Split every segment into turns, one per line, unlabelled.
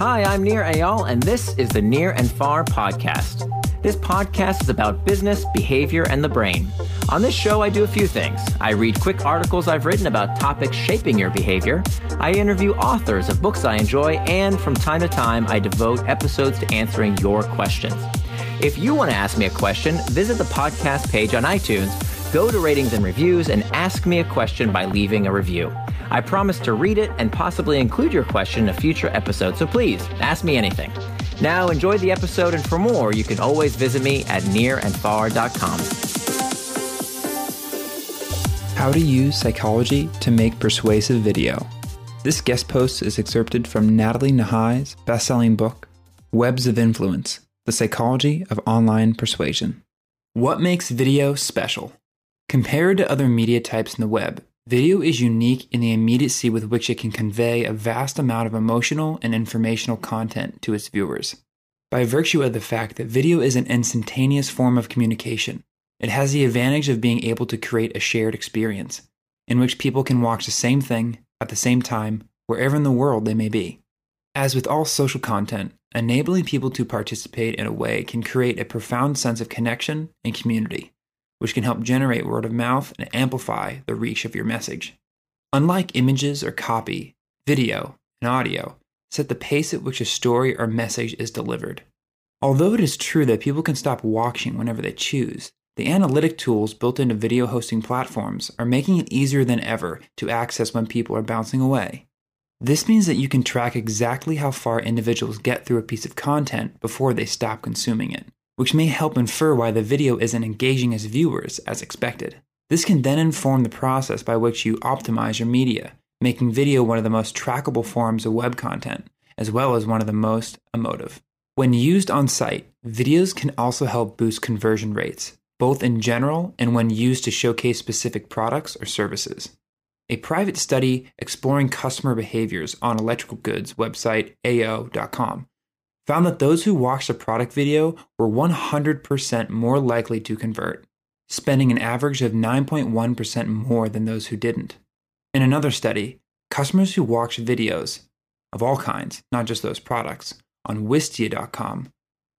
Hi, I'm Nir Eyal, and this is the Nir and Far podcast. This podcast is about business, behavior, and the brain. On this show, I do a few things. I read quick articles I've written about topics shaping your behavior. I interview authors of books I enjoy, and from time to time, I devote episodes to answering your questions. If you want to ask me a question, visit the podcast page on iTunes, go to ratings and reviews, and ask me a question by leaving a review. I promise to read it and possibly include your question in a future episode, so please ask me anything. Now, enjoy the episode, and for more, you can always visit me at nirandfar.com.
How to use psychology to make persuasive video. This guest post is excerpted from Nathalie Nahai's best-selling book, Webs of Influence: The Psychology of Online Persuasion. What makes video special? Compared to other media types in the web, Video is unique in the immediacy with which it can convey a vast amount of emotional and informational content to its viewers. By virtue of the fact that video is an instantaneous form of communication, it has the advantage of being able to create a shared experience in which people can watch the same thing at the same time wherever in the world they may be. As with all social content, enabling people to participate in a way can create a profound sense of connection and community which can help generate word of mouth and amplify the reach of your message. Unlike images or copy, video and audio set the pace at which a story or message is delivered. Although it is true that people can stop watching whenever they choose, the analytic tools built into video hosting platforms are making it easier than ever to access when people are bouncing away. This means that you can track exactly how far individuals get through a piece of content before they stop consuming it which may help infer why the video isn't engaging as viewers as expected. This can then inform the process by which you optimize your media, making video one of the most trackable forms of web content, as well as one of the most emotive. When used on site, videos can also help boost conversion rates, both in general and when used to showcase specific products or services. A private study exploring customer behaviors on electrical goods website AO.com found that those who watched a product video were 100% more likely to convert, spending an average of 9.1% more than those who didn't. In another study, customers who watched videos of all kinds, not just those products, on Wistia.com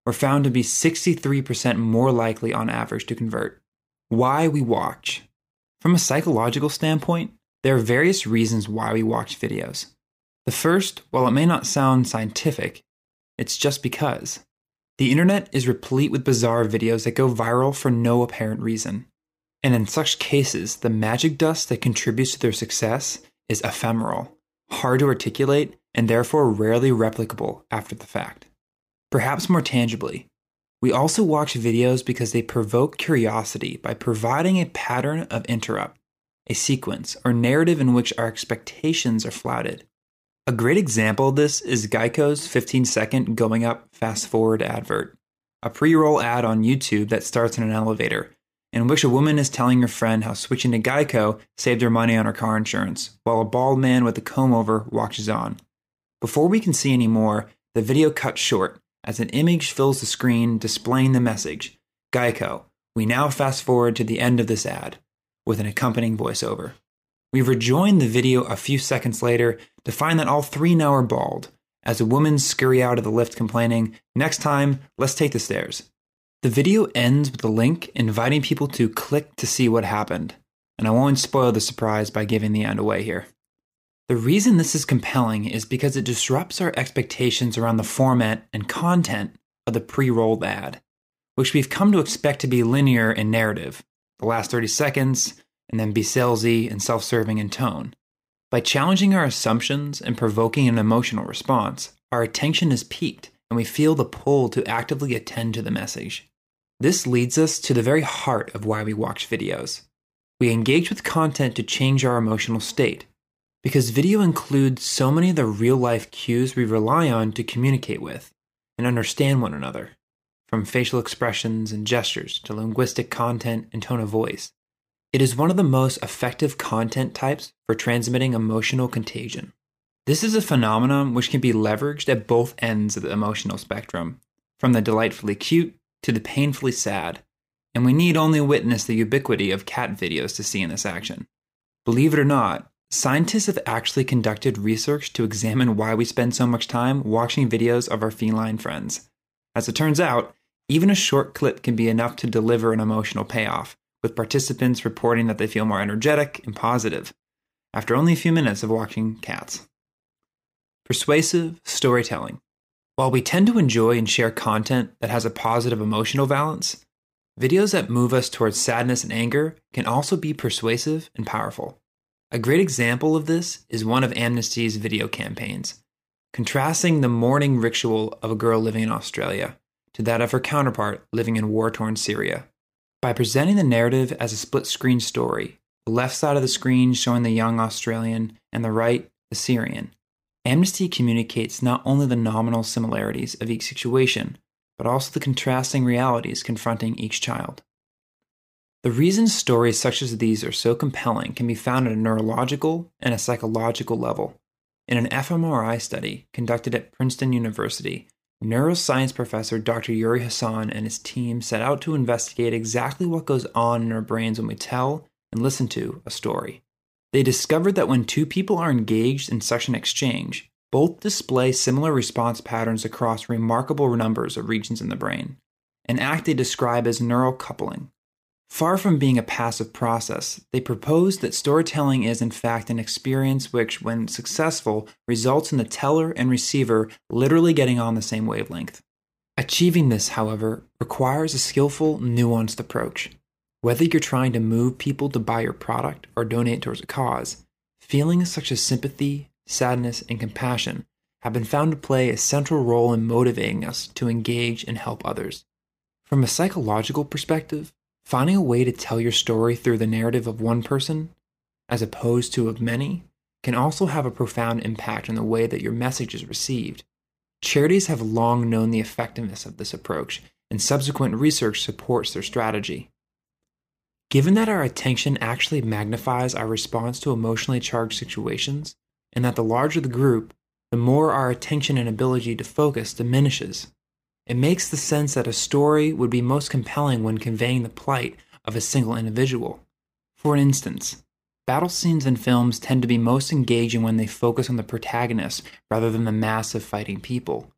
were found to be 63% more likely on average to convert. Why we watch. From a psychological standpoint, there are various reasons why we watch videos. The first, while it may not sound scientific, it's just because. The internet is replete with bizarre videos that go viral for no apparent reason. And in such cases, the magic dust that contributes to their success is ephemeral, hard to articulate, and therefore rarely replicable after the fact. Perhaps more tangibly, we also watch videos because they provoke curiosity by providing a pattern of interrupt, a sequence, or narrative in which our expectations are flouted. A great example of this is Geico's 15 second going up fast forward advert, a pre roll ad on YouTube that starts in an elevator, in which a woman is telling her friend how switching to Geico saved her money on her car insurance, while a bald man with a comb over watches on. Before we can see any more, the video cuts short as an image fills the screen displaying the message Geico, we now fast forward to the end of this ad, with an accompanying voiceover. We rejoin the video a few seconds later to find that all three now are bald, as a woman scurry out of the lift complaining, Next time, let's take the stairs. The video ends with a link inviting people to click to see what happened, and I won't spoil the surprise by giving the end away here. The reason this is compelling is because it disrupts our expectations around the format and content of the pre rolled ad, which we've come to expect to be linear in narrative. The last 30 seconds, and then be salesy and self serving in tone. By challenging our assumptions and provoking an emotional response, our attention is piqued and we feel the pull to actively attend to the message. This leads us to the very heart of why we watch videos. We engage with content to change our emotional state, because video includes so many of the real life cues we rely on to communicate with and understand one another, from facial expressions and gestures to linguistic content and tone of voice. It is one of the most effective content types for transmitting emotional contagion. This is a phenomenon which can be leveraged at both ends of the emotional spectrum, from the delightfully cute to the painfully sad, and we need only witness the ubiquity of cat videos to see in this action. Believe it or not, Scientists have actually conducted research to examine why we spend so much time watching videos of our feline friends. As it turns out, even a short clip can be enough to deliver an emotional payoff, with participants reporting that they feel more energetic and positive after only a few minutes of watching cats. Persuasive storytelling. While we tend to enjoy and share content that has a positive emotional balance, videos that move us towards sadness and anger can also be persuasive and powerful. A great example of this is one of Amnesty's video campaigns, contrasting the mourning ritual of a girl living in Australia to that of her counterpart living in war torn Syria. By presenting the narrative as a split screen story, the left side of the screen showing the young Australian and the right the Syrian, Amnesty communicates not only the nominal similarities of each situation, but also the contrasting realities confronting each child. The reason stories such as these are so compelling can be found at a neurological and a psychological level. In an fMRI study conducted at Princeton University, neuroscience professor Dr. Uri Hasson and his team set out to investigate exactly what goes on in our brains when we tell and listen to a story. They discovered that when two people are engaged in such an exchange, both display similar response patterns across remarkable numbers of regions in the brain, an act they describe as neural coupling. Far from being a passive process, they propose that storytelling is in fact an experience which, when successful, results in the teller and receiver literally getting on the same wavelength. Achieving this, however, requires a skillful, nuanced approach. Whether you're trying to move people to buy your product or donate towards a cause, feelings such as sympathy, sadness, and compassion have been found to play a central role in motivating us to engage and help others. From a psychological perspective, Finding a way to tell your story through the narrative of one person, as opposed to of many, can also have a profound impact on the way that your message is received. Charities have long known the effectiveness of this approach, and subsequent research supports their strategy. Given that our attention actually magnifies our response to emotionally charged situations, and that the larger the group, the more our attention and ability to focus diminishes. It makes the sense that a story would be most compelling when conveying the plight of a single individual. For instance, battle scenes in films tend to be most engaging when they focus on the protagonist rather than the mass of fighting people,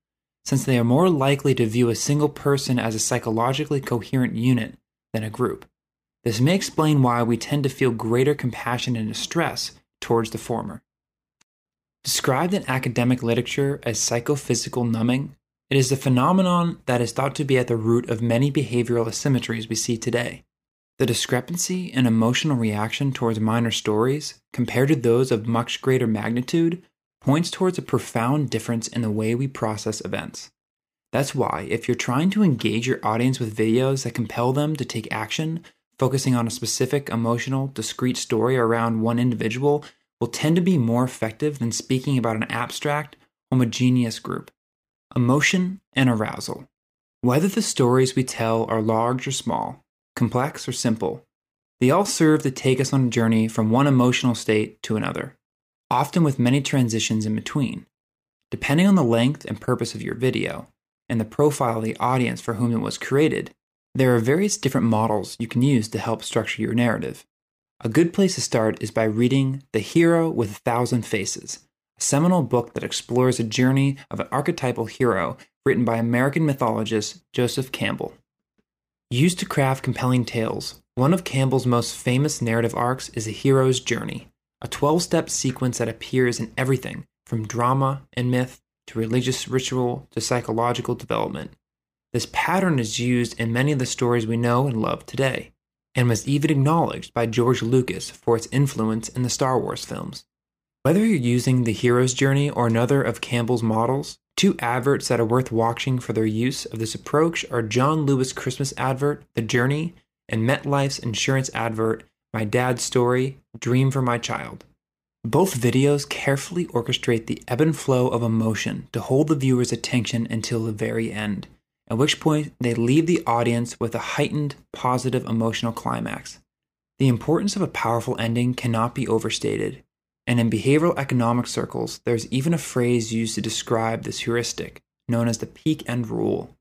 since they are more likely to view a single person as a psychologically coherent unit than a group. This may explain why we tend to feel greater compassion and distress towards the former. Described in academic literature as psychophysical numbing, it is the phenomenon that is thought to be at the root of many behavioral asymmetries we see today. The discrepancy in emotional reaction towards minor stories, compared to those of much greater magnitude, points towards a profound difference in the way we process events. That's why, if you're trying to engage your audience with videos that compel them to take action, focusing on a specific emotional, discrete story around one individual will tend to be more effective than speaking about an abstract, homogeneous group emotion, and arousal. Whether the stories we tell are large or small, complex or simple, they all serve to take us on a journey from one emotional state to another, often with many transitions in between. Depending on the length and purpose of your video, and the profile of the audience for whom it was created, there are various different models you can use to help structure your narrative. A good place to start is by reading The Hero with a Thousand Faces seminal book that explores a journey of an archetypal hero written by American mythologist Joseph Campbell. Used to craft compelling tales, one of Campbell's most famous narrative arcs is a hero's journey, a 12 step sequence that appears in everything from drama and myth to religious ritual to psychological development. This pattern is used in many of the stories we know and love today, and was even acknowledged by George Lucas for its influence in the Star Wars films. Whether you're using the hero's journey or another of Campbell's models, two adverts that are worth watching for their use of this approach are John Lewis' Christmas advert, The Journey, and MetLife's insurance advert, My Dad's Story, Dream for My Child. Both videos carefully orchestrate the ebb and flow of emotion to hold the viewer's attention until the very end, at which point they leave the audience with a heightened, positive emotional climax. The importance of a powerful ending cannot be overstated, and in behavioral economic circles, there's even a phrase used to describe this heuristic, known as the peak end rule.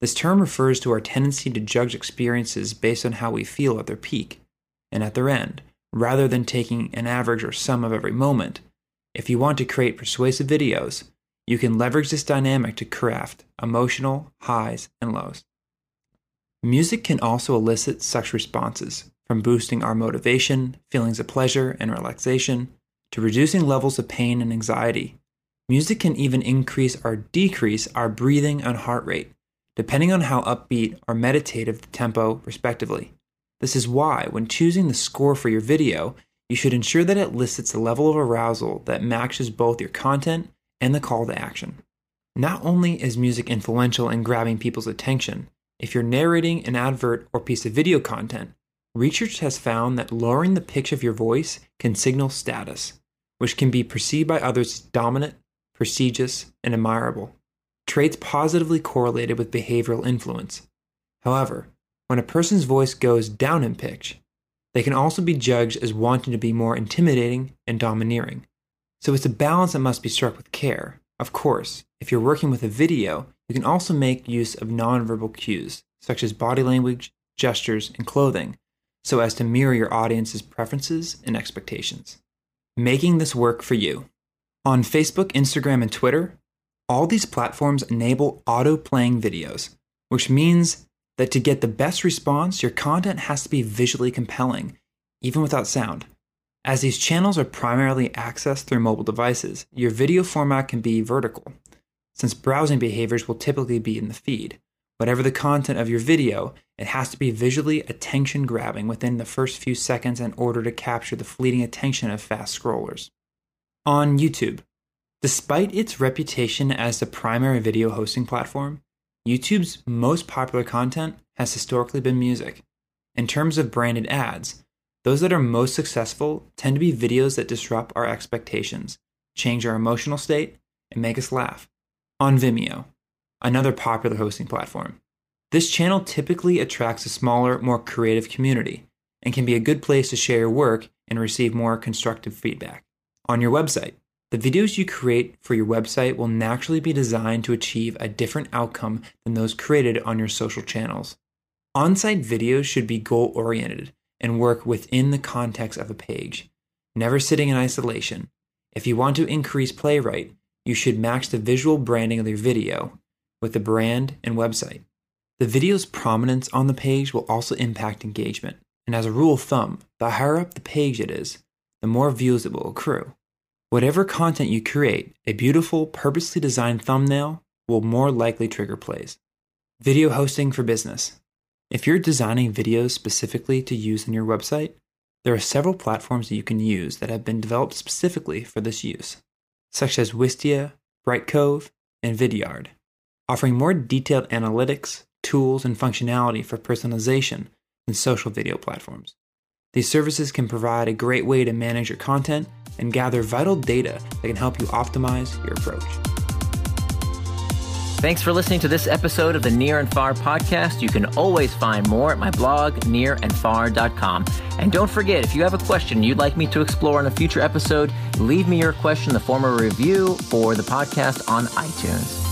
This term refers to our tendency to judge experiences based on how we feel at their peak and at their end, rather than taking an average or sum of every moment. If you want to create persuasive videos, you can leverage this dynamic to craft emotional highs and lows. Music can also elicit such responses, from boosting our motivation, feelings of pleasure and relaxation, to reducing levels of pain and anxiety. Music can even increase or decrease our breathing and heart rate, depending on how upbeat or meditative the tempo, respectively. This is why, when choosing the score for your video, you should ensure that it elicits a level of arousal that matches both your content and the call to action. Not only is music influential in grabbing people's attention, if you're narrating an advert or piece of video content, research has found that lowering the pitch of your voice can signal status, which can be perceived by others as dominant, prestigious, and admirable. Traits positively correlated with behavioral influence. However, when a person's voice goes down in pitch, they can also be judged as wanting to be more intimidating and domineering. So it's a balance that must be struck with care. Of course, if you're working with a video, you can also make use of nonverbal cues, such as body language, gestures, and clothing, so as to mirror your audience's preferences and expectations. Making this work for you. On Facebook, Instagram, and Twitter, all these platforms enable auto playing videos, which means that to get the best response, your content has to be visually compelling, even without sound. As these channels are primarily accessed through mobile devices, your video format can be vertical, since browsing behaviors will typically be in the feed. Whatever the content of your video, it has to be visually attention grabbing within the first few seconds in order to capture the fleeting attention of fast scrollers. On YouTube, despite its reputation as the primary video hosting platform, YouTube's most popular content has historically been music. In terms of branded ads, those that are most successful tend to be videos that disrupt our expectations, change our emotional state, and make us laugh. On Vimeo, another popular hosting platform, this channel typically attracts a smaller, more creative community and can be a good place to share your work and receive more constructive feedback. On your website, the videos you create for your website will naturally be designed to achieve a different outcome than those created on your social channels. On site videos should be goal oriented and work within the context of a page, never sitting in isolation. If you want to increase play rate, you should match the visual branding of your video with the brand and website. The video's prominence on the page will also impact engagement, and as a rule of thumb, the higher up the page it is, the more views it will accrue. Whatever content you create, a beautiful, purposely designed thumbnail will more likely trigger plays. Video hosting for business. If you're designing videos specifically to use in your website, there are several platforms that you can use that have been developed specifically for this use, such as Wistia, Brightcove, and Vidyard, offering more detailed analytics, tools, and functionality for personalization than social video platforms. These services can provide a great way to manage your content and gather vital data that can help you optimize your approach.
Thanks for listening to this episode of the Nir and Far podcast. You can always find more at my blog, nirandfar.com. And don't forget, if you have a question you'd like me to explore in a future episode, leave me your question in the form of a review for the podcast on iTunes.